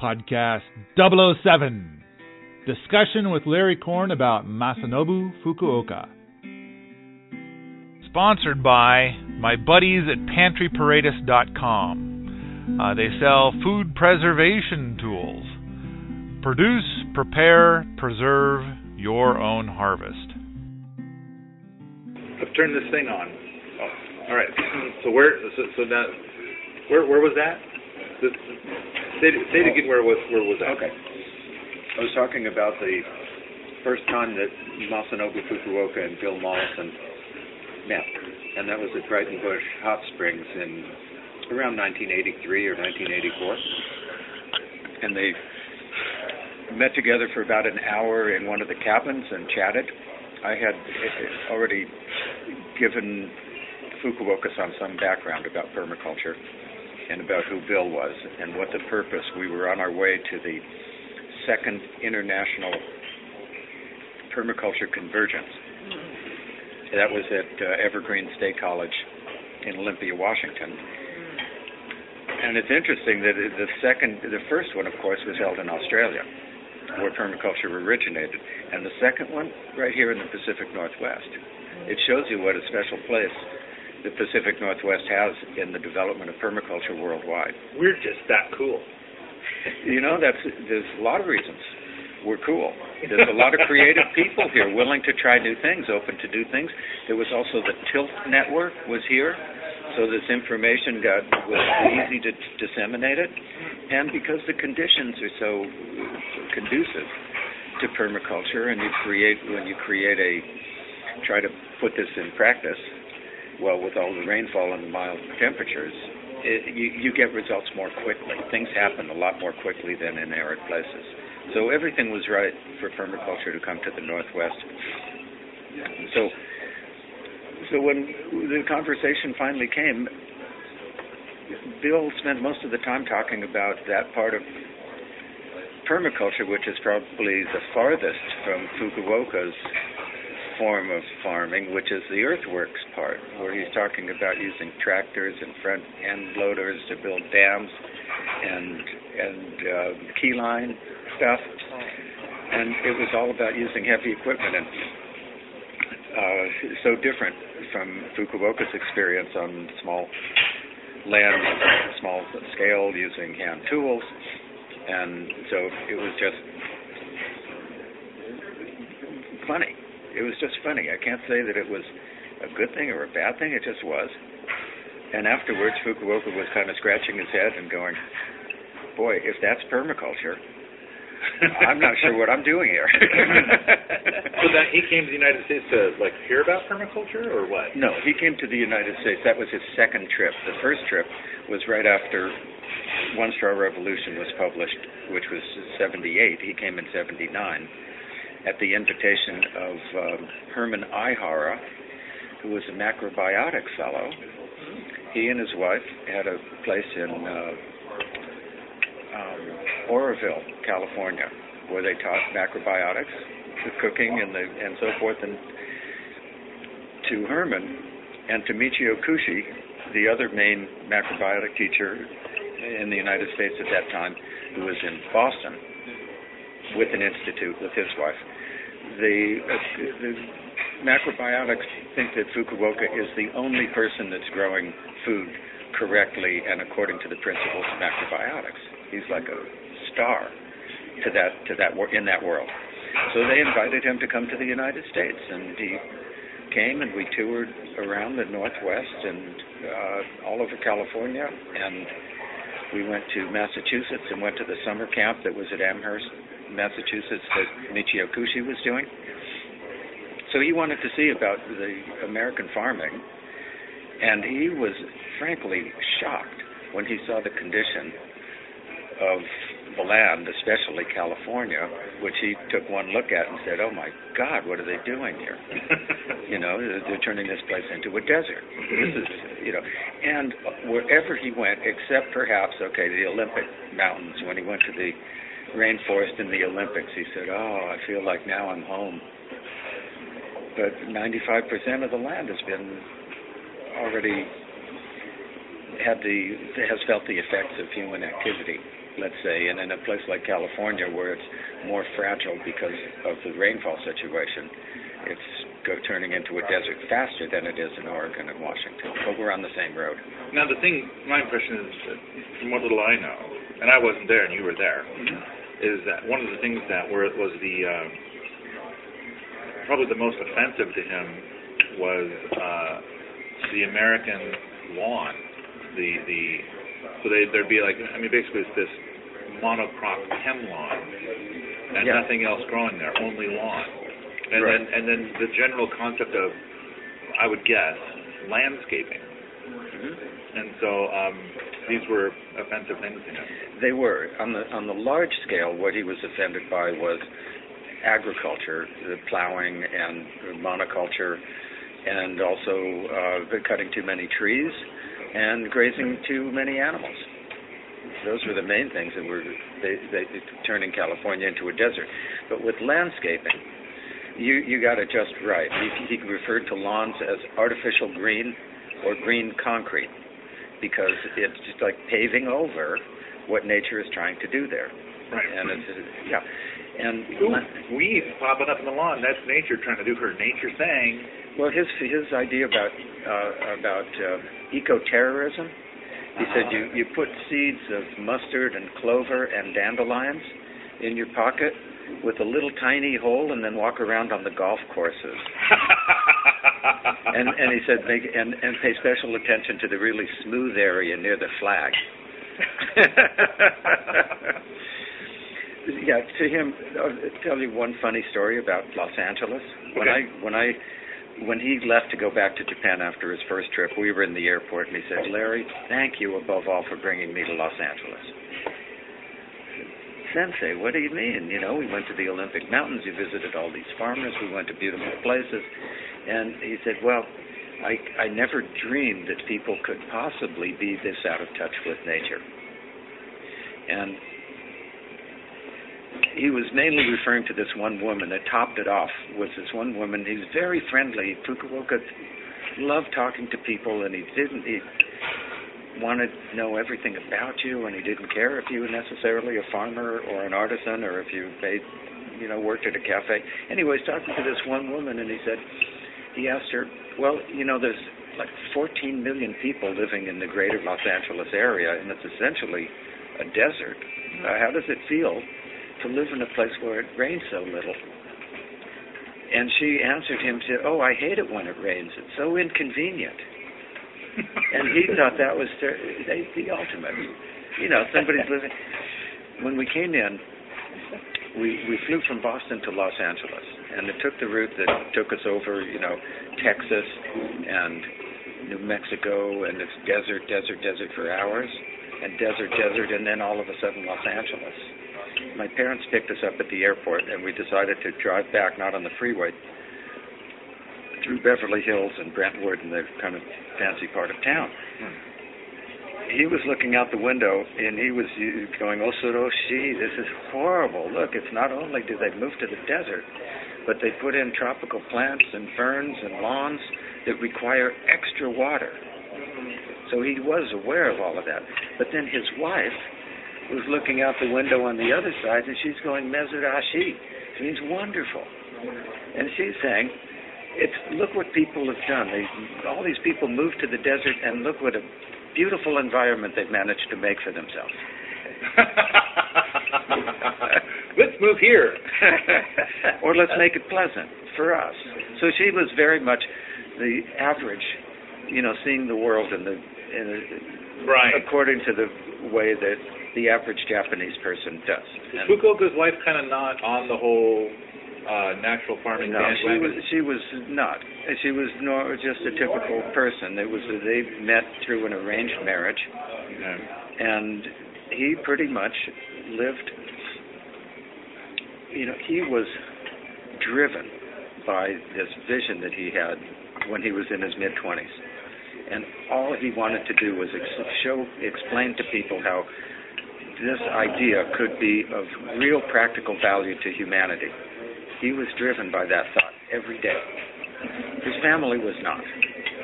Podcast 007 Discussion with Larry Korn about Masanobu Fukuoka. Sponsored by my buddies at PantryParatus.com. Uh, they sell food preservation tools. Produce, prepare, preserve your own harvest. I've turned this thing on. Oh, all right. So where? So, so now, where? Where was that? This, say, say it again. Where was? Where was that? Okay. I was talking about the first time that Masanobu Fukuoka and Bill Mollison met, and that was at Breitenbush Hot Springs in around 1983 or 1984, and they met together for about an hour in one of the cabins and chatted. I had already given Fukuoka-san some background about permaculture and about who Bill was and what the purpose. We were on our way to the second international permaculture convergence. That was at uh, Evergreen State College in Olympia, Washington. And it's interesting that the second, the first one, of course, was held in Australia where permaculture originated, and the second one right here in the Pacific Northwest. It shows you what a special place the Pacific Northwest has in the development of permaculture worldwide. We're just that cool. You know, that's there's a lot of reasons. We're cool. There's a lot of creative people here willing to try new things, open to do things. There was also the Tilth Network was here, so this information got was easy to disseminate it, and because the conditions are so conducive to permaculture, and you create when you create a try to put this in practice, well, with all the rainfall and the mild temperatures, it, you, you get results more quickly. Things happen a lot more quickly than in arid places. So everything was right for permaculture to come to the Northwest. So, so when the conversation finally came, Bill spent most of the time talking about that part of permaculture, which is probably the farthest from Fukuoka's form of farming, which is the earthworks part, where he's talking about using tractors and front end loaders to build dams and and uh, keyline stuff, and it was all about using heavy equipment and uh, so different from Fukuoka's experience on small land, small scale, using hand tools, and so it was just funny it was just funny. I can't say that it was a good thing or a bad thing. It just was. And afterwards, Fukuoka was kind of scratching his head and going, "Boy, if that's permaculture, I'm not sure what I'm doing here." so then he came to the United States to like hear about permaculture, or what? No, he came to the United States. That was his second trip. The first trip was right after One Straw Revolution was published, which was 78. He came in 79 at the invitation of um, Herman Aihara, who was a macrobiotic fellow. He and his wife had a place in uh, um, Oroville, California, where they taught macrobiotics, the cooking and the and so forth. And to Herman and to Michio Kushi, the other main macrobiotic teacher in the United States at that time, who was in Boston with an institute with his wife. The, uh, the macrobiotics think that Fukuoka is the only person that's growing food correctly and according to the principles of macrobiotics. He's like a star to that to that in that world. So they invited him to come to the United States, and he came and we toured around the Northwest and uh, all over California, and we went to Massachusetts and went to the summer camp that was at Amherst Massachusetts that Michio Kushi was doing. So he wanted to see about the American farming, and he was frankly shocked when he saw the condition of the land, especially California, which he took one look at and said, "Oh my God, what are they doing here? you know, they're turning this place into a desert. This is, you know." And wherever he went, except perhaps, okay, the Olympic Mountains, when he went to the rainforest in the Olympics. He said, "Oh, I feel like now I'm home." But 95% of the land has been already had the has felt the effects of human activity let's say, and in a place like California where it's more fragile because of the rainfall situation, it's go turning into a desert faster than it is in Oregon and Washington. But we're on the same road. Now the thing, my impression is, that from what little I know, and I wasn't there and you were there, mm-hmm. Is that one of the things that were was the uh, probably the most offensive to him was uh, the American lawn. The the so they there'd be like I mean basically it's this monocrop chem lawn and Yeah. nothing else growing there, only lawn. And Right. then and then the general concept of I would guess landscaping. And so um, these were offensive things to him. They were on the on the large scale. What he was offended by was agriculture, the plowing and monoculture, and also uh, cutting too many trees and grazing too many animals. Those were the main things that were they, they, turning California into a desert. But with landscaping, you you got it just right. He, he referred to lawns as artificial green or green concrete because it's just like paving over what nature is trying to do there. Right. And it's yeah, and Ooh, weeds popping up in the lawn. That's nature trying to do her nature thing. well, his his idea about uh, about uh, eco-terrorism. He said you you put seeds of mustard and clover and dandelions in your pocket with a little tiny hole, and then walk around on the golf courses. and and he said make and and pay special attention to the really smooth area near the flag. yeah, to him, I'll tell you one funny story about Los Angeles. When Okay. I when I when he left to go back to Japan after his first trip, we were in the airport, and he said, "Larry, thank you above all for bringing me to Los Angeles." Sensei, what do you mean? You know, we went to the Olympic Mountains, we visited all these farmers, we went to beautiful places, and he said, "Well, I I never dreamed that people could possibly be this out of touch with nature." And he was mainly referring to this one woman that topped it off was this one woman. He was very friendly fukuoka loved talking to people and he didn't he wanted to know everything about you and he didn't care if you were necessarily a farmer or an artisan or if you made you know worked at a cafe. Anyways talking to this one woman and he said he asked her well you know there's like 14 million people living in the greater los angeles area and it's essentially a desert uh, how does it feel to live in a place where it rains so little. And she answered him, said, "Oh, I hate it when it rains. It's so inconvenient." and he thought that was the, the ultimate. You know, somebody's living. When we came in, we we flew from Boston to Los Angeles, and it took the route that took us over, you know, Texas and New Mexico, and it's desert, desert, desert for hours, and desert, desert, and then all of a sudden Los Angeles my parents picked us up at the airport and we decided to drive back not on the freeway through Beverly Hills and Brentwood and the kind of fancy part of town. Hmm. He was looking out the window and he was going, "Oh, Suroshi, this is horrible. Look, it's not only do they move to the desert, but they put in tropical plants and ferns and lawns that require extra water." So he was aware of all of that. But then his wife was looking out the window on the other side, and she's going Mezurashi. It means wonderful. And she's saying, "It's look what people have done. They, all these people moved to the desert, and look what a beautiful environment they've managed to make for themselves." Let's move here. or let's make it pleasant for us. So she was very much the average, you know, seeing the world in the, in the right. according to the way that the average Japanese person does. Is Fukuoka's wife kind of not on the whole uh, natural farming No, she was she was not. She was nor just a typical person. It was they met through an arranged marriage, Yeah. and he pretty much lived. You know, he was driven by this vision that he had when he was in his mid twenties, and all he wanted to do was ex- show, explain to people how this idea could be of real practical value to humanity. He was driven by that thought every day. His family was not.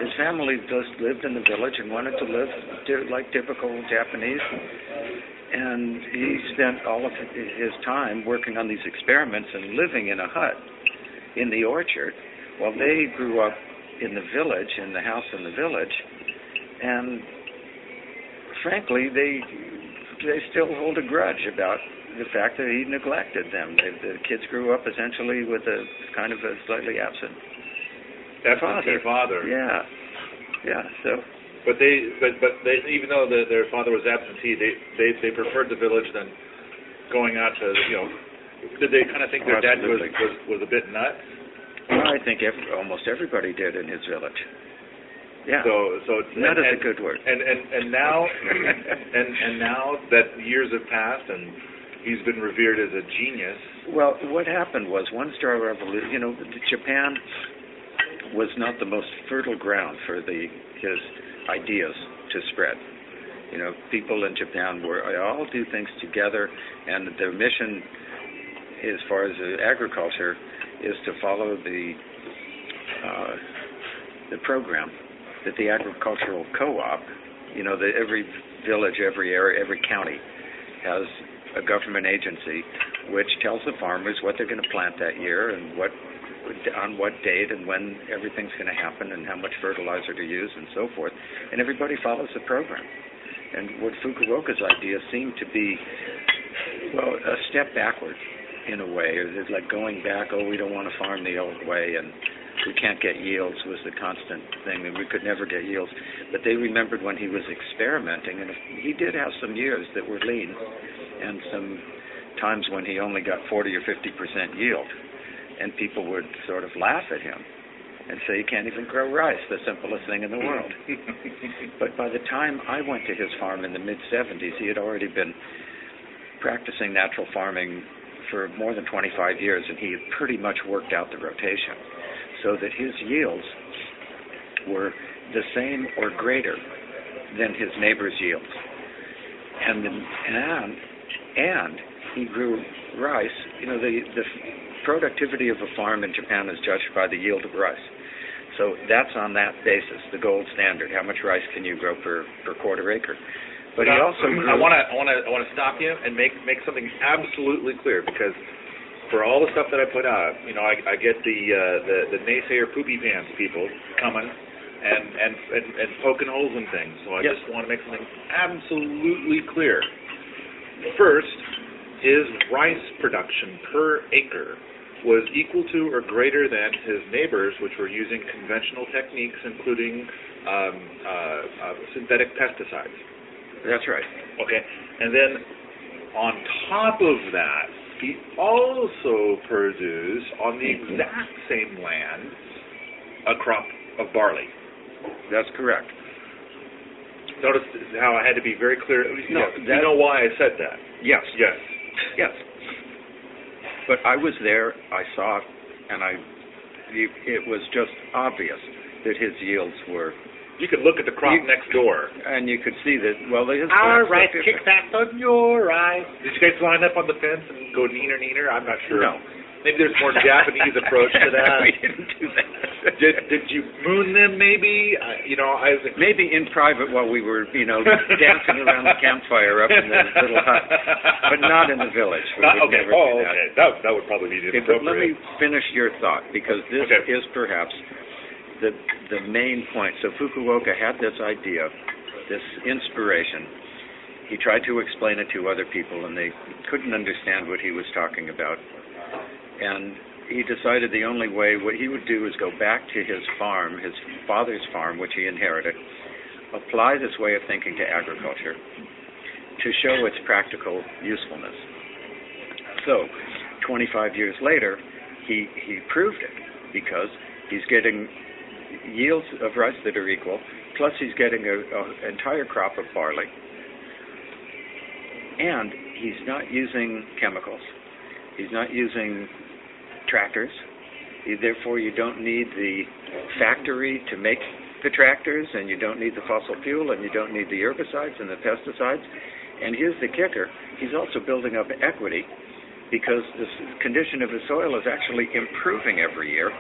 His family just lived in the village and wanted to live like typical Japanese. And he spent all of his time working on these experiments and living in a hut in the orchard while they grew up in the village, in the house in the village, and frankly, they they still hold a grudge about the fact that he neglected them. They, the kids grew up essentially with a kind of a slightly absent Absentee father. Yeah, yeah. So But they, but but they, even though the, their father was absentee, they they they preferred the village than going out to you know. Did they kind of think their dad was, was was a bit nuts? I think ev almost everybody did in his village. Yeah. So so Nut is a good word. and and and now and and now that years have passed and he's been revered as a genius. Well, what happened was one straw revolution. You know, Japan was not the most fertile ground for the his ideas to spread. You know, people in Japan were all do things together, and their mission, as far as agriculture, is to follow the uh, the program that the agricultural co-op. You know, that every village, every area, every county has a government agency which tells the farmers what they're going to plant that year and what on what date and when everything's going to happen and how much fertilizer to use and so forth. And everybody follows the program. And what Fukuoka's idea seemed to be well a step backward in a way. It's like going back oh we don't want to farm the old way and we can't get yields was the constant thing and we could never get yields. But they remembered when he was experimenting and he did have some years that were lean and some times when he only got 40 or 50 percent yield, and people would sort of laugh at him and say, "You can't even grow rice, the simplest thing in the world." but by the time I went to his farm in the mid 70s, he had already been practicing natural farming for more than 25 years, and he had pretty much worked out the rotation, so that his yields were the same or greater than his neighbor's yields. And and and he grew rice. You know, the the productivity of a farm in Japan is judged by the yield of rice. So that's on that basis, the gold standard. How much rice can you grow per per quarter acre? But he also grew. I want to I want to I want to stop you and make make something absolutely clear because for all the stuff that I put out, you know, I, I get the uh, the the naysayer poopy pants people coming and and and, and poking holes in things. So I just want to make something absolutely clear. First, is rice production per acre was equal to or greater than his neighbors, which were using conventional techniques, including um, uh, uh, synthetic pesticides. That's right. Okay, and then on top of that, he also produced on the exact same land a crop of barley. That's correct. Notice how I had to be very clear. No, you know why I said that? Yes. Yes. Yes. But I was there. I saw, and I. It was just obvious that his yields were, You could look at the crop You- next door. and you could see that. Well, his Our plants right kick back on your right. Did you guys line up on the fence and go neener neener? I'm not sure. No. Maybe there's more Japanese approach to that. we didn't do that. Did did you moon them? Maybe I, you know I. Maybe in private while we were, you know, dancing around the campfire up in the little hut, but not in the village. Not, okay. Oh, that. okay. That that would probably be Okay, but let me finish your thought because this Okay. is perhaps the the main point. So Fukuoka had this idea, this inspiration. He tried to explain it to other people, and they couldn't understand what he was talking about. And he decided the only way what he would do is go back to his farm, his father's farm, which he inherited, apply this way of thinking to agriculture to show its practical usefulness. So, 25 years later, he he proved it because he's getting yields of rice that are equal, plus he's getting a, a entire crop of barley, and he's not using chemicals. He's not using tractors. Therefore, you don't need the factory to make the tractors, and you don't need the fossil fuel, and you don't need the herbicides and the pesticides. And here's the kicker: he's also building up equity because the condition of the soil is actually improving every year,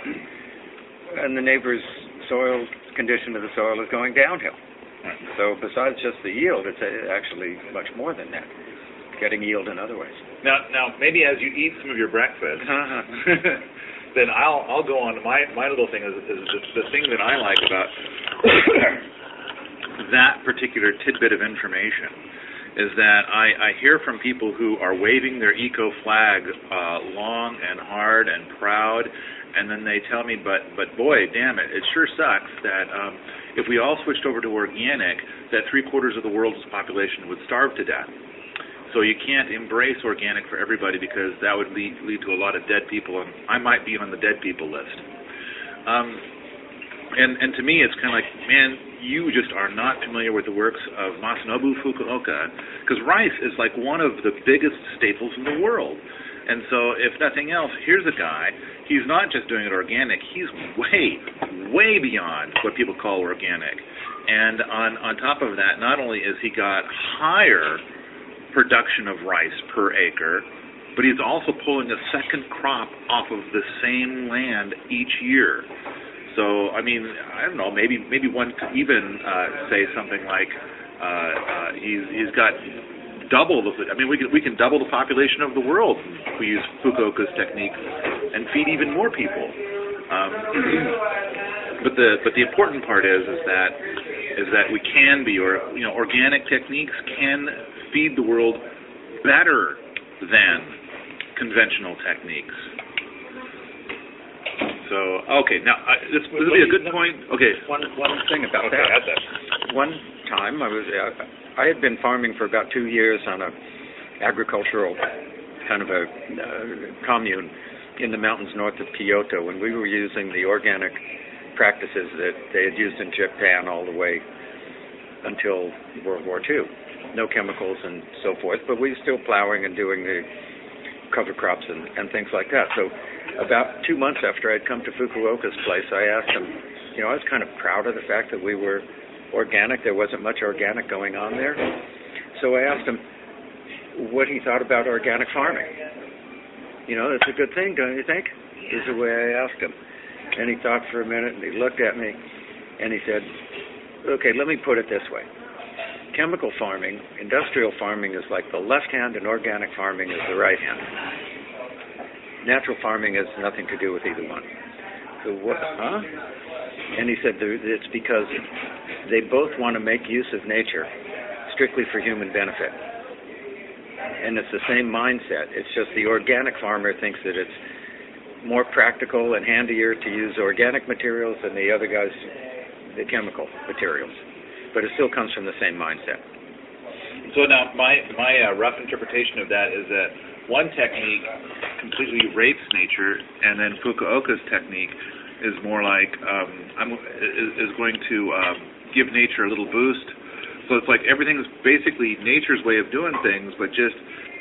and the neighbor's soil condition of the soil is going downhill. So besides just the yield, it's uh, actually much more than that. getting yield in other ways. Now, now maybe as you eat some of your breakfast, then I'll I'll go on. My my little thing is, is the, the thing that I like about that particular tidbit of information is that I, I hear from people who are waving their eco flag uh, long and hard and proud, and then they tell me, but but boy, damn it, it sure sucks that um, if we all switched over to organic, that three quarters of the world's population would starve to death. So you can't embrace organic for everybody because that would lead lead to a lot of dead people, and I might be on the dead people list. Um, and and to me, it's kind of like, man, you just are not familiar with the works of Masanobu Fukuoka, because rice is like one of the biggest staples in the world. And so, if nothing else, here's a guy. He's not just doing it organic. He's way, way beyond what people call organic. And on on top of that, not only is he got higher production of rice per acre, but he's also pulling a second crop off of the same land each year. So I mean, I don't know. Maybe maybe one could even uh, say something like uh, uh, he's he's got double the. I mean, we can we can double the population of the world if we use Fukuoka's technique and feed even more people. Um, but the but the important part is is that is that we can be or you know organic techniques can feed the world better than conventional techniques. So okay, now I, this, this would be a good point. Okay, One one thing about okay, that. that. One time I was uh, I had been farming for about two years on a agricultural kind of a uh, commune in the mountains north of Kyoto, and we were using the organic practices that they had used in Japan all the way until World War II. No chemicals and so forth, but we were still plowing and doing the cover crops and, and things like that. So about two months after I'd come to Fukuoka's place, I asked him, you know, I was kind of proud of the fact that we were organic. There wasn't much organic going on there. So I asked him what he thought about organic farming. You know, that's a good thing, don't you think? Is the way I asked him. And he thought for a minute and he looked at me and he said, okay, let me put it this way. Chemical farming, industrial farming is like the left hand and organic farming is the right hand. Natural farming has nothing to do with either one. So what, huh? And he said it's because they both want to make use of nature strictly for human benefit. And it's the same mindset. It's just the organic farmer thinks that it's more practical and handier to use organic materials than the other guys, the chemical materials. But it still comes from the same mindset. So now, my my uh, rough interpretation of that is that one technique completely rapes nature, and then Fukuoka's technique is more like um, I'm is, is going to um, give nature a little boost. So it's like everything's basically nature's way of doing things, but just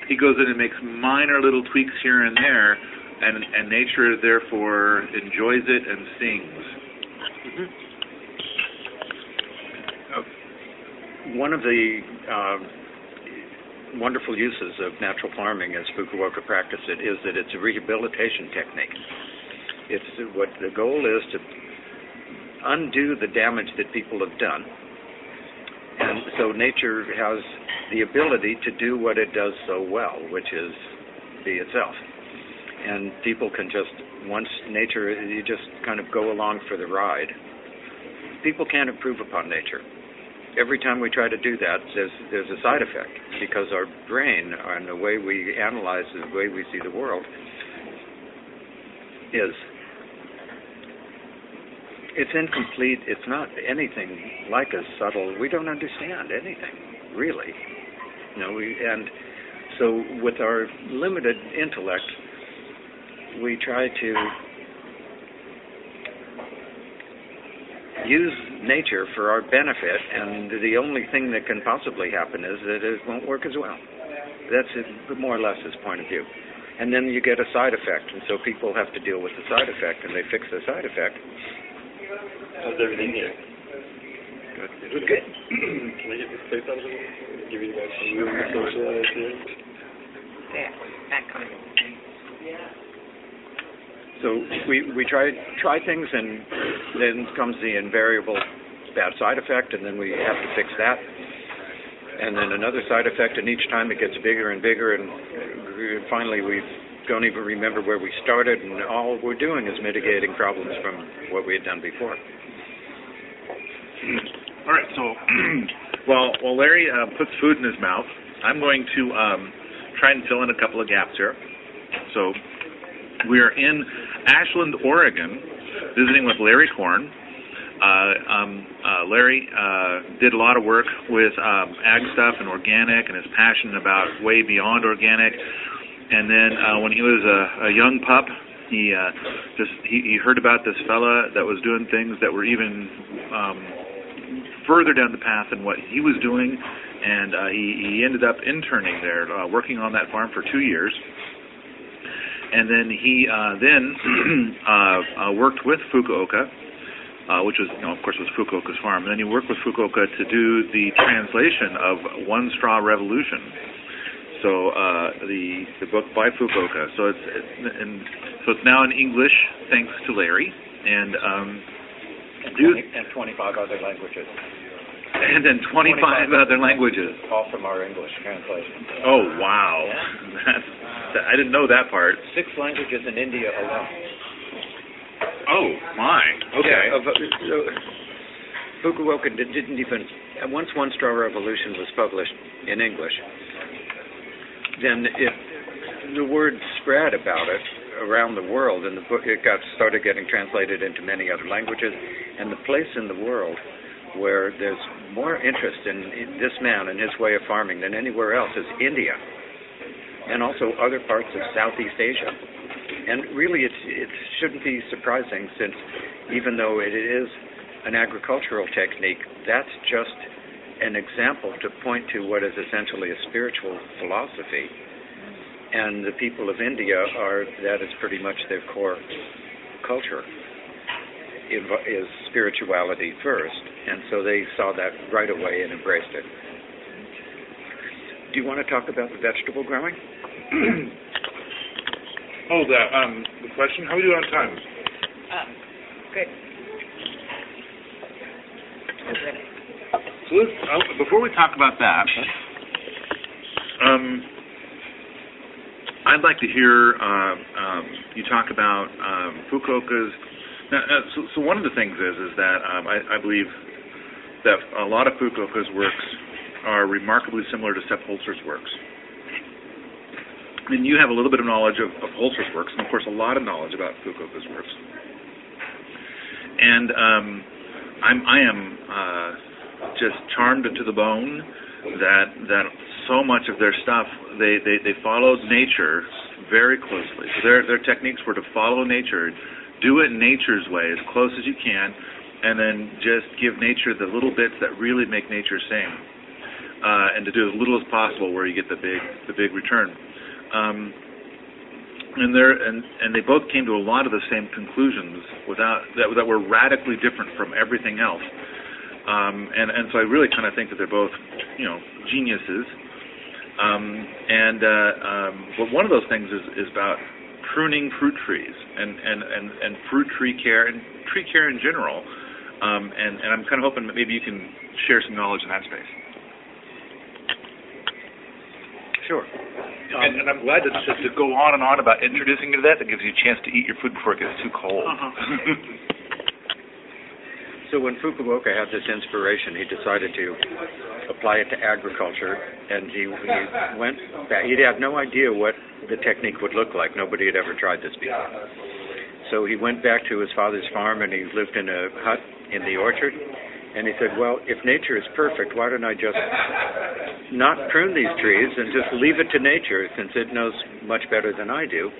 he goes in and makes minor little tweaks here and there, and and nature therefore enjoys it and sings. One of the uh, wonderful uses of natural farming as Fukuoka practiced it is that it's a rehabilitation technique. It's what the goal is to undo the damage that people have done. And so nature has the ability to do what it does so well, which is be itself. And people can just, once nature, you just kind of go along for the ride. People can't improve upon nature every time we try to do that, there's there's a side effect because our brain and the way we analyze the way we see the world is it's incomplete. It's not anything like as subtle. We don't understand anything really. You know, we and so with our limited intellect, we try to use nature for our benefit, and the only thing that can possibly happen is that it won't work as well. That's more or less his point of view. And then you get a side effect, and so people have to deal with the side effect, and they fix the side effect. How's everything here? Good. It good. Can I get this place out of the way? Give you guys some room to socialize here? Yeah, that kind of thing. So we we try try things, and then comes the invariable bad side effect, and then we have to fix that. and then another side effect, and each time it gets bigger and bigger, and finally we don't even remember where we started, and all we're doing is mitigating problems from what we had done before. All right, so while while Larry uh, puts food in his mouth, I'm going to um, try and fill in a couple of gaps here. So we are in Ashland, Oregon, visiting with Larry Korn. Uh, um, uh, Larry uh, did a lot of work with um, ag stuff and organic, and is passionate about way beyond organic. And then uh, when he was a, a young pup, he uh, just he, he heard about this fella that was doing things that were even um, further down the path than what he was doing, and uh, he, he ended up interning there, uh, working on that farm for two years. And then he uh, then uh, uh, worked with Fukuoka, uh, which was, you know, of course, was Fukuoka's farm. And then he worked with Fukuoka to do the translation of One Straw Revolution. So uh, the the book by Fukuoka. So it's, it's and so it's now in English, thanks to Larry. And um, And, do 20, and 25 other languages, and then 25, 25 other languages. all from our English translation. Oh wow, that's that, I didn't know that part. Six languages in India alone. Oh my, okay. Yeah, of, uh, so Fukuoka did, didn't even. Once One Straw Revolution was published in English, then it the word spread about it around the world, and the book it got started getting translated into many other languages. And the place in the world where there's more interest in, in this man and his way of farming than anywhere else is India, and also other parts of Southeast Asia. And really, it's, it shouldn't be surprising since even though it is an agricultural technique, that's just an example to point to what is essentially a spiritual philosophy. And the people of India are, that is pretty much their core culture, is spirituality first. And so they saw that right away and embraced it. Do you want to talk about the vegetable growing? oh, the um the question. How are we doing on time? Uh, good. Good. So let's, uh, before we talk about that, um, I'd like to hear uh, um, you talk about um, Fukuoka's. Now, uh, so, so one of the things is is that um, I, I believe that a lot of Fukuoka's works are remarkably similar to Sepp Holzer's works. And you have a little bit of knowledge of, of Holzer's works, and of course a lot of knowledge about Fukuoka's works. And um, I'm I am uh, just charmed to the bone that that so much of their stuff they they, they followed nature very closely. So their their techniques were to follow nature, do it in nature's way as close as you can, and then just give nature the little bits that really make nature sing, uh, and to do as little as possible where you get the big the big return. Um, and and and they both came to a lot of the same conclusions without that that were radically different from everything else. Um, and and so I really kind of think that they're both, you know, geniuses. Um, and uh, um, but one of those things is is about pruning fruit trees and and fruit tree care and tree care in general. Um, and and I'm kind of hoping that maybe you can share some knowledge in that space. Sure. Um, and, and I'm glad to, to, to go on and on about introducing you to that. That gives you a chance to eat your food before it gets too cold. Uh-huh. So when Fukuoka had this inspiration, he decided to apply it to agriculture, and he, he went back. He had no idea what the technique would look like. Nobody had ever tried this before. So he went back to his father's farm, and he lived in a hut in the orchard. And he said, "Well, if nature is perfect, why don't I just not prune these trees and just leave it to nature, since it knows much better than I do?"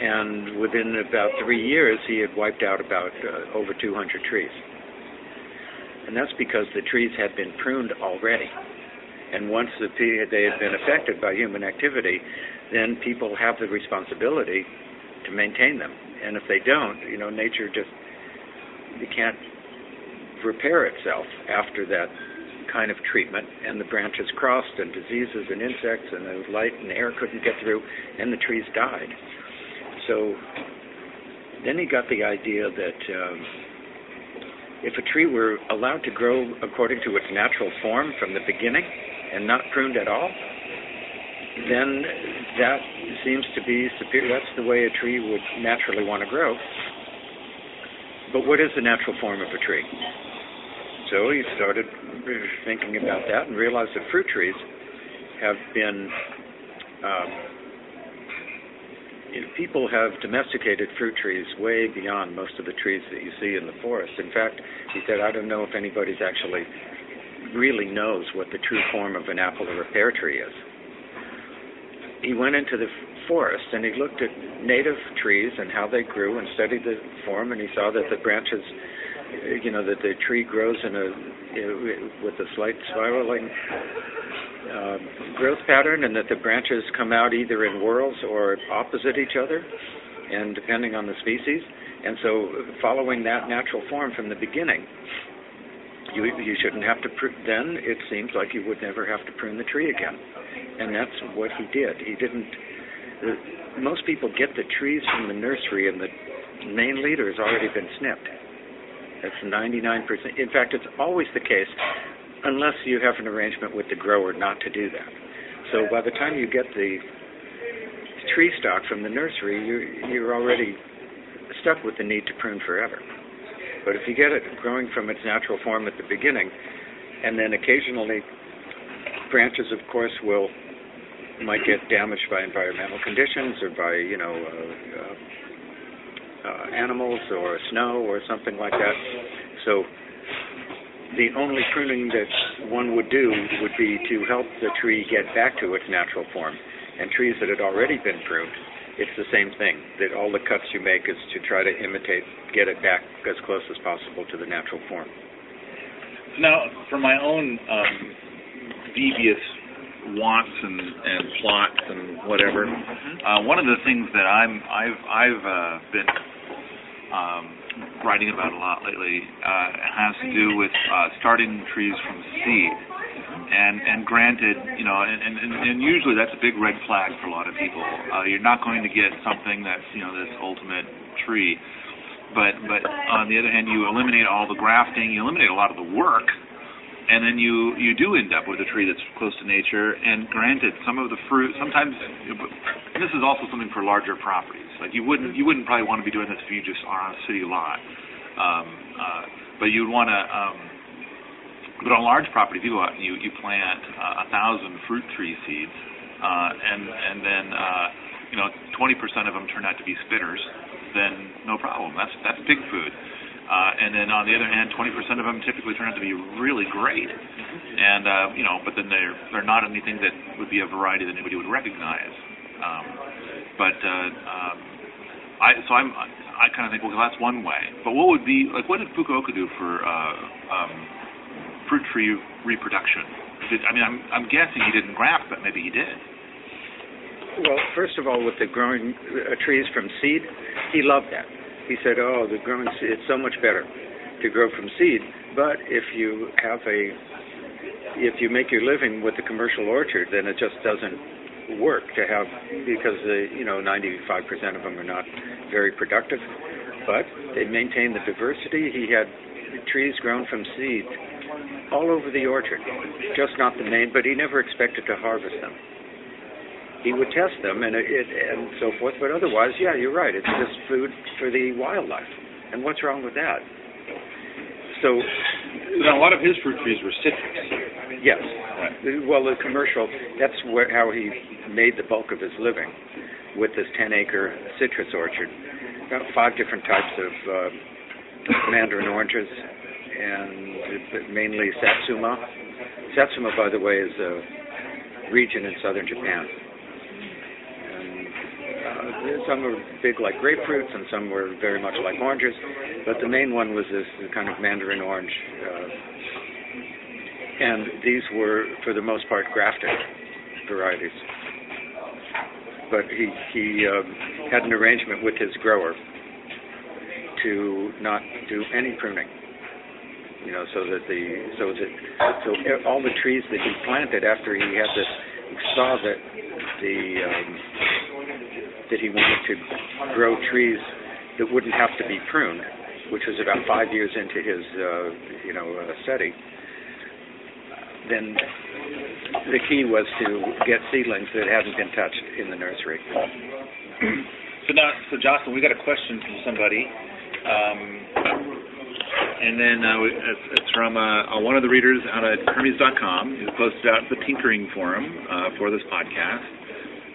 And within about three years, he had wiped out about uh, over 200 trees and that's because the trees had been pruned already. And once the, they had been affected by human activity, then people have the responsibility to maintain them. And if they don't, you know, nature just it can't repair itself after that kind of treatment, and the branches crossed, and diseases and insects, and the light and air couldn't get through, and the trees died. So then he got the idea that. Um, if a tree were allowed to grow according to its natural form from the beginning, and not pruned at all, then that seems to be superior. That's the way a tree would naturally want to grow. But what is the natural form of a tree? So he started thinking about that and realized that fruit trees have been um, people have domesticated fruit trees way beyond most of the trees that you see in the forest. In fact, he said, I don't know if anybody's actually really knows what the true form of an apple or a pear tree is. He went into the forest and he looked at native trees and how they grew and studied the form, and he saw that the branches, you know, that the tree grows in a with a slight spiraling uh, growth pattern, and that the branches come out either in whorls or opposite each other, and depending on the species. And so, following that natural form from the beginning, you you shouldn't have to prune. Then it seems like you would never have to prune the tree again, and that's what he did. He didn't. The, most people get the trees from the nursery, and the main leader has already been snipped. That's 99%. In fact, it's always the case unless you have an arrangement with the grower not to do that. So by the time you get the tree stock from the nursery, you, you're already stuck with the need to prune forever. But if you get it growing from its natural form at the beginning, and then occasionally branches, of course, will might get damaged by environmental conditions or by you know uh, uh, uh, animals or snow or something like that. So the only pruning that one would do would be to help the tree get back to its natural form. And trees that had already been pruned, it's the same thing. That all the cuts you make is to try to imitate, get it back as close as possible to the natural form. Now, for my own um, devious wants and, and plots and whatever, uh, one of the things that I'm I've I've uh, been um, writing about a lot lately uh, has to do with uh, starting trees from seed. And and granted, you know, and, and and usually that's a big red flag for a lot of people. Uh, you're not going to get something that's you know this ultimate tree. But but on the other hand, you eliminate all the grafting, you eliminate a lot of the work, and then you you do end up with a tree that's close to nature. And granted, some of the fruit sometimes this is also something for larger properties. Like you wouldn't you wouldn't probably want to be doing this if you just are on a city lot, um, uh, but you'd want to. Um, but on large property, if you go out and you you plant uh, a thousand fruit tree seeds, uh, and and then uh, you know 20% of them turn out to be spitters, then no problem. That's that's pig food. Uh, and then on the other hand, 20% of them typically turn out to be really great, and uh, you know, but then they're they're not anything that would be a variety that anybody would recognize. Um, but uh, um, I so I'm I kind of think well that's one way. But what would be like what did Fukuoka do for uh, um, fruit tree reproduction? Did, I mean I'm I'm guessing he didn't graft, but maybe he did. Well, first of all, with the growing uh, trees from seed, he loved that. He said, "Oh, the growing seed, it's so much better to grow from seed." But if you have a, if you make your living with a commercial orchard, then it just doesn't work to have because the you know 95% of them are not very productive. But they maintain the diversity. He had trees grown from seed all over the orchard, just not the main. But he never expected to harvest them he would test them and it, and so forth. But otherwise, yeah, you're right. It's just food for the wildlife. And what's wrong with that? So, now a lot of his fruit trees were citrus. yes. Right. Well, the commercial, that's where, how he made the bulk of his living with this 10 acre citrus orchard. About five different types of uh, mandarin oranges and mainly satsuma. Satsuma, by the way, is a region in southern Japan. Some were big like grapefruits, and some were very much like oranges. But the main one was this kind of mandarin orange, uh, and these were, for the most part, grafted varieties. But he he uh, had an arrangement with his grower to not do any pruning. You know, so that the so that so all the trees that he planted after he had this saw that the um, that he wanted to grow trees that wouldn't have to be pruned, which was about five years into his, uh, you know, uh, study. Then the key was to get seedlings that hadn't been touched in the nursery. So now, so Jocelyn, we got a question from somebody, um, and then uh, it's, it's from uh, uh, one of the readers out at permies.com who posted out the tinkering forum uh, for this podcast,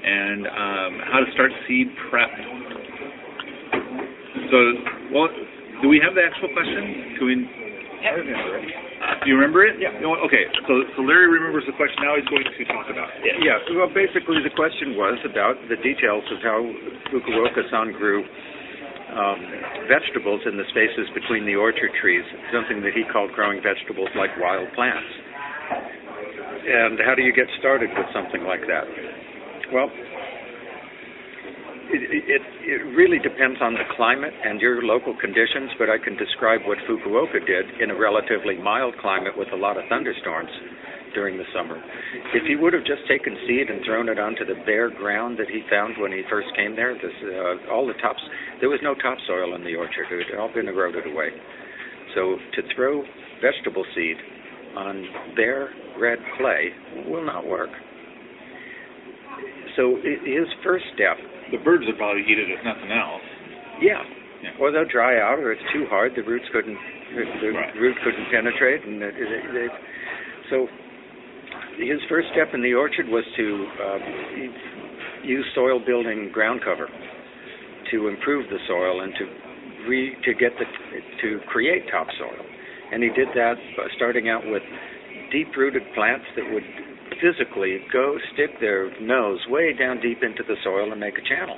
and um, how to start seed prep. So, well, do we have the actual question? Can we? Yeah. Do you remember it? Yeah. You know what? Okay. So, so Larry remembers the question. Now he's going to talk about it. Yeah, well, basically the question was about the details of how Fukuoka-san grew um, vegetables in the spaces between the orchard trees, something that he called growing vegetables like wild plants. And how do you get started with something like that? Well, it, it, it really depends on the climate and your local conditions, but I can describe what Fukuoka did in a relatively mild climate with a lot of thunderstorms during the summer. If he would have just taken seed and thrown it onto the bare ground that he found when he first came there, this, uh, all the tops, there was no topsoil in the orchard. It had all been eroded away. So to throw vegetable seed on bare red clay will not work. So his first step The birds would probably eat it if nothing else. yeah. Yeah. Or they'll dry out, or it's too hard. The roots couldn't, the Right. root couldn't penetrate, and it, it, it, so his first step in the orchard was to uh, use soil building ground cover to improve the soil and to re to get the to create topsoil, and he did that starting out with deep rooted plants that would physically go stick their nose way down deep into the soil and make a channel.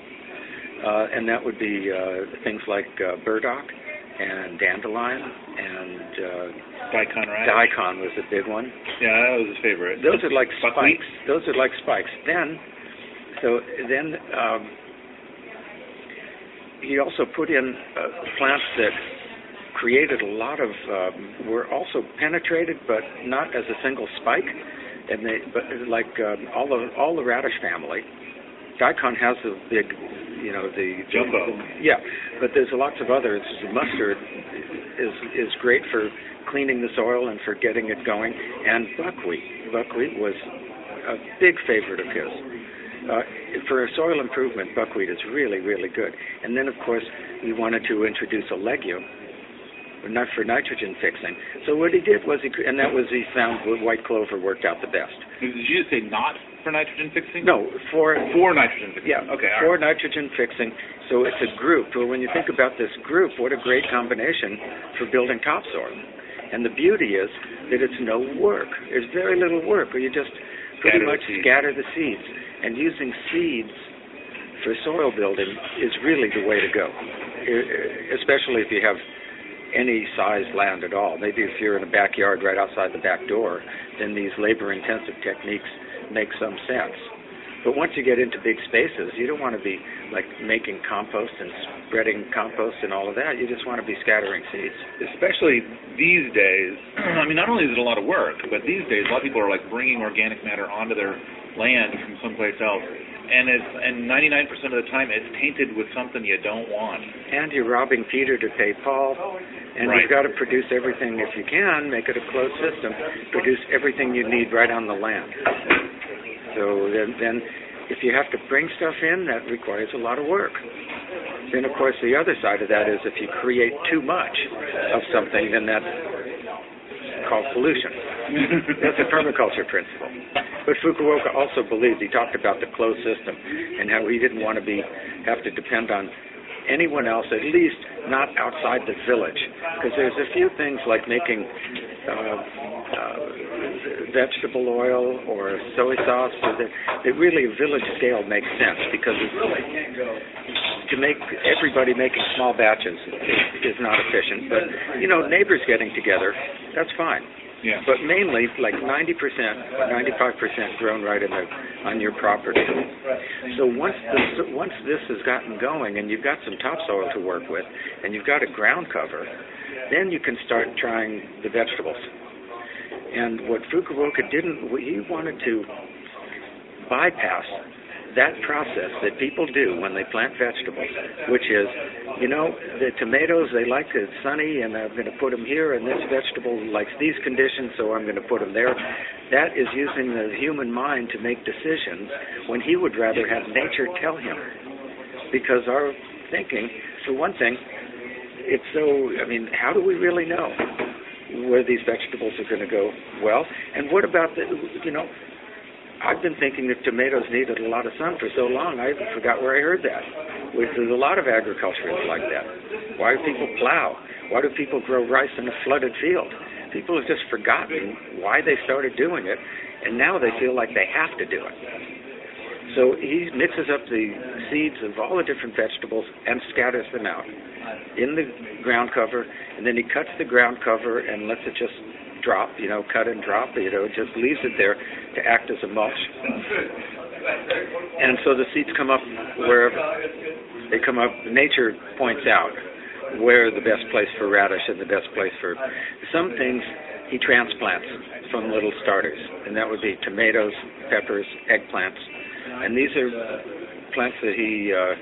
Uh, and that would be uh, things like uh, burdock and dandelion and uh, Daikon radish. daikon was a big one. Yeah, that was his favorite. Those are like Buckwheat? spikes. Those are like spikes. Then, so then um, he also put in uh, plants that created a lot of um, were also penetrated, but not as a single spike. And they, but like um, all the all the radish family, daikon has a big, you know, the Jumbo. yeah, but there's lots of others. Mustard is is great for cleaning the soil and for getting it going. And buckwheat, buckwheat was a big favorite of his. Uh, for soil improvement, buckwheat is really, really good. And then, of course, we wanted to introduce a legume, not for nitrogen fixing. So what he did was, he, and that was he found white clover worked out the best. Did you say not for nitrogen fixing? No, for For nitrogen fixing. yeah, Okay. for right. nitrogen fixing. So it's a group. Well, when you think about this group, what a great combination for building topsoil. And the beauty is that it's no work. There's very little work. Or you just pretty Scatter much seeds. scatter the seeds. And using seeds for soil building is really the way to go, especially if you have any size land at all. Maybe if you're in a backyard right outside the back door, then these labor-intensive techniques make some sense. But once you get into big spaces, you don't want to be like making compost and spreading compost and all of that. You just want to be scattering seeds. Especially these days. I mean, not only is it a lot of work, but these days a lot of people are like bringing organic matter onto their land from someplace else, and it's and 99% of the time it's tainted with something you don't want. And you're robbing Peter to pay Paul. And Right. you've got to produce everything if you can, make it a closed system, produce everything you need right on the land. So then, then if you have to bring stuff in, that requires a lot of work. Then, of course, the other side of that is if you create too much of something, then that's called pollution. That's a permaculture principle. But Fukuoka also believed, he talked about the closed system and how he didn't want to be have to depend on anyone else, at least not outside the village. Because there's a few things like making uh, uh, vegetable oil or soy sauce that, that really village scale makes sense because to make everybody making small batches is, is not efficient. But, you know, neighbors getting together, that's fine. Yeah. But mainly, like 90%, 95% grown right in the, on your property. So once this, once this has gotten going and you've got some topsoil to work with and you've got a ground cover, then you can start trying the vegetables. And what Fukuoka didn't, he wanted to bypass that process that people do when they plant vegetables, which is, you know, the tomatoes they like it sunny, and I'm going to put them here, and this vegetable likes these conditions, so I'm going to put them there. That is using the human mind to make decisions when he would rather have nature tell him, because our thinking, for one thing, it's so. I mean, how do we really know where these vegetables are going to go well? And what about the, you know? I've been thinking that tomatoes needed a lot of sun for so long, I even forgot where I heard that. There's a lot of agriculture like that. Why do people plow? Why do people grow rice in a flooded field? People have just forgotten why they started doing it, and now they feel like they have to do it. So he mixes up the seeds of all the different vegetables and scatters them out in the ground cover, and then he cuts the ground cover and lets it just drop, you know, cut and drop, you know, just leaves it there to act as a mulch. And so the seeds come up wherever they come up. Nature points out where the best place for radish and the best place for some things he transplants from little starters, and that would be tomatoes, peppers, eggplants, and these are plants that he uh,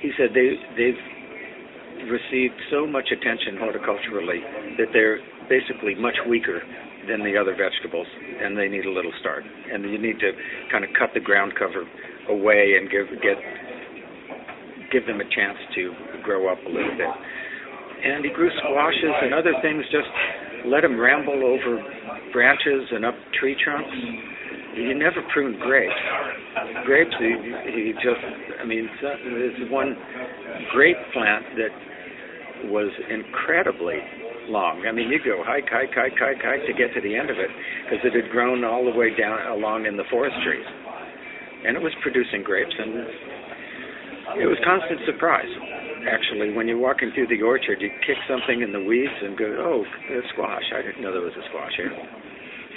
he said they they've received so much attention horticulturally that they're basically much weaker than the other vegetables, and they need a little start. And you need to kind of cut the ground cover away and give get give them a chance to grow up a little bit. And he grew squashes and other things. Just let them ramble over branches and up tree trunks. He never pruned grapes. Grapes, he, he just, I mean, there's one grape plant that was incredibly long. I mean, you go hike, hike, hike, hike, hike to get to the end of it because it had grown all the way down along in the forest trees, and it was producing grapes, and it was constant surprise. Actually, when you're walking through the orchard, you kick something in the weeds and go, "Oh, a squash! I didn't know there was a squash here."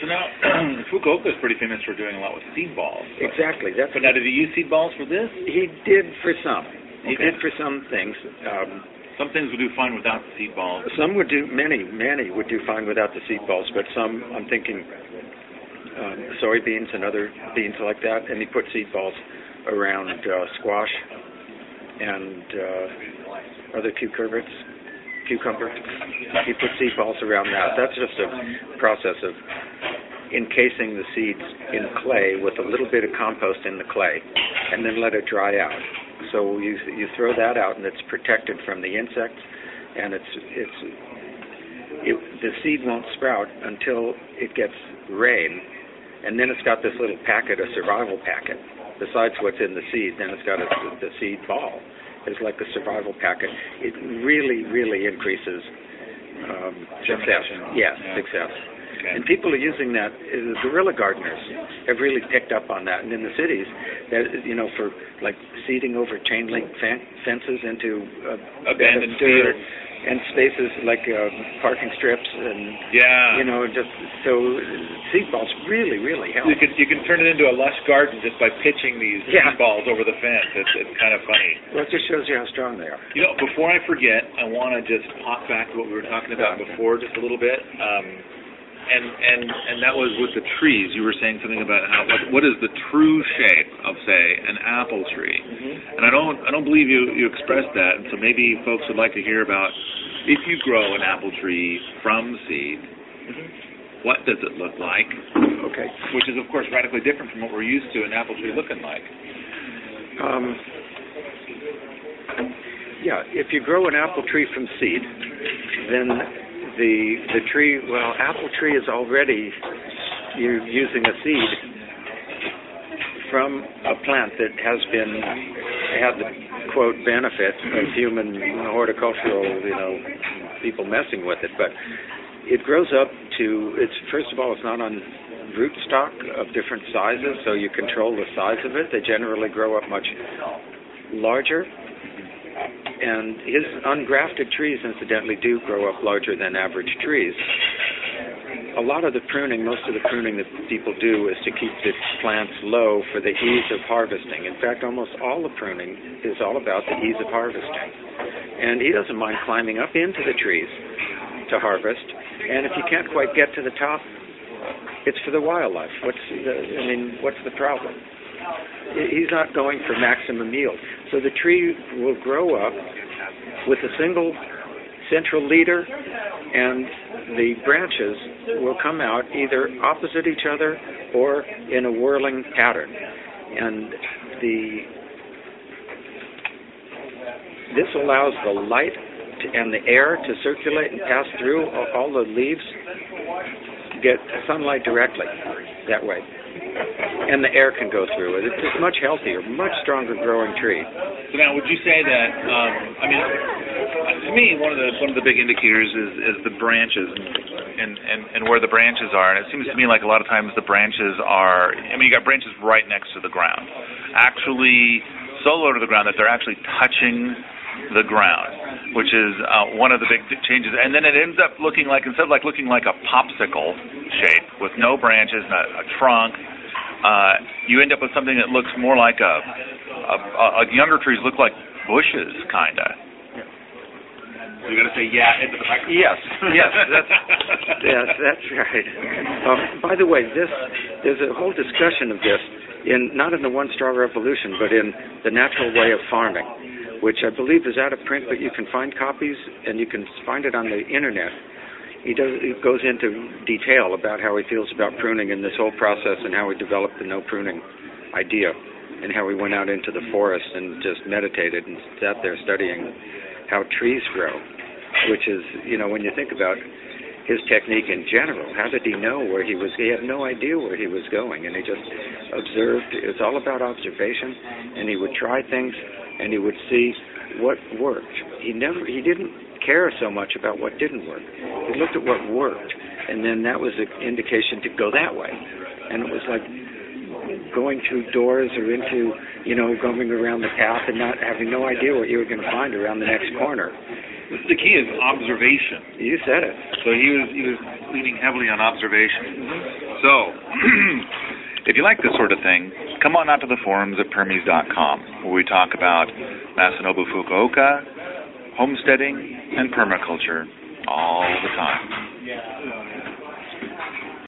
So now, Fukuoka is pretty famous for doing a lot with seed balls. Exactly. That's. But now, did he use seed balls for this? He did for some. He Okay. did for some things. Um, Some things would do fine without the seed balls. Some would do many, many would do fine without the seed balls, but some I'm thinking um, soybeans and other beans like that, and he put seed balls around uh, squash and uh, other cucurbits, cucumber. He put seed balls around that. That's just a process of encasing the seeds in clay with a little bit of compost in the clay, and then let it dry out. So you you throw that out, and it's protected from the insects, and it's it's it, the seed won't sprout until it gets rain, and then it's got this little packet, a survival packet. Besides what's in the seed, then it's got a, the seed ball. It's like a survival packet. It really, really increases um, success. Yes, Yeah. success. Okay. And people are using that. uh, Guerrilla gardeners have really picked up on that. And in the cities, that you know, for like seeding over chain link fen- fences into uh, Abandoned fields. and spaces like uh, parking strips, and Yeah. you know, just so seed balls really, really help. You can you can turn it into a lush garden just by pitching these Yeah. seed balls over the fence. It's it's kind of funny. Well, it just shows you how strong they are. You know, before I forget, I want to just hop back to what we were talking about Yeah. before, just a little bit. Um, and and and that was with the trees. You were saying something about how what, what is the true shape of, say, an apple tree? And I don't I don't believe you you expressed that. And so maybe folks would like to hear about if you grow an apple tree from seed. What does it look like? Okay. Which is, of course, radically different from what we're used to an apple tree looking like. Um, yeah, if you grow an apple tree from seed, then the the tree, well, apple tree is already you're using a seed from a plant that has been had the quote benefit of human horticultural, you know, people messing with it, but it grows up to it's first of all it's not on rootstock of different sizes, so you control the size of it. They generally grow up much larger. And his ungrafted trees, incidentally, do grow up larger than average trees. A lot of the pruning, most of the pruning that people do is to keep the plants low for the ease of harvesting. In fact, almost all the pruning is all about the ease of harvesting. And he doesn't mind climbing up into the trees to harvest. And if you can't quite get to the top, it's for the wildlife. What's the, I mean, what's the problem? He's not going for maximum yield. So the tree will grow up with a single central leader, and the branches will come out either opposite each other or in a whirling pattern. And the this allows the light to, and the air to circulate and pass through all the leaves, get sunlight directly that way and the air can go through it. It's a much healthier, much stronger growing tree. So now, would you say that? Um, I mean, to me, one of the one of the big indicators is is the branches and and and where the branches are. And it seems to me like a lot of times the branches are. I mean, you got branches right next to the ground, actually so low to the ground that they're actually touching the ground, which is uh, one of the big changes. And then it ends up looking like instead of like looking like a popsicle shape with no branches, not a trunk, uh, you end up with something that looks more like a, a, a, a younger trees look like bushes, kind of. You got to say yeah into the microphone. Yes, yes, that's yes, that's right. Um, by the way, this there's a whole discussion of this in not in the One Straw Revolution, but in the Natural Way of Farming, which I believe is out of print, but you can find copies and you can find it on the internet. He does he goes into detail about how he feels about pruning in this whole process and how he developed the no pruning idea and how he went out into the forest and just meditated and sat there studying how trees grow which is you know when you think about his technique in general how did he know where he was he had no idea where he was going and he just observed it's all about observation and he would try things and he would see what worked he never he didn't care so much about what didn't work. He looked at what worked, and then that was an indication to go that way. And it was like going through doors or into, you know, going around the path and not having no idea what you were going to find around the next corner. The key is observation. You said it. So he was he was leaning heavily on observation. So, if you like this sort of thing, come on out to the forums at permies.com, where we talk about Masanobu Fukuoka, homesteading, and permaculture all the time.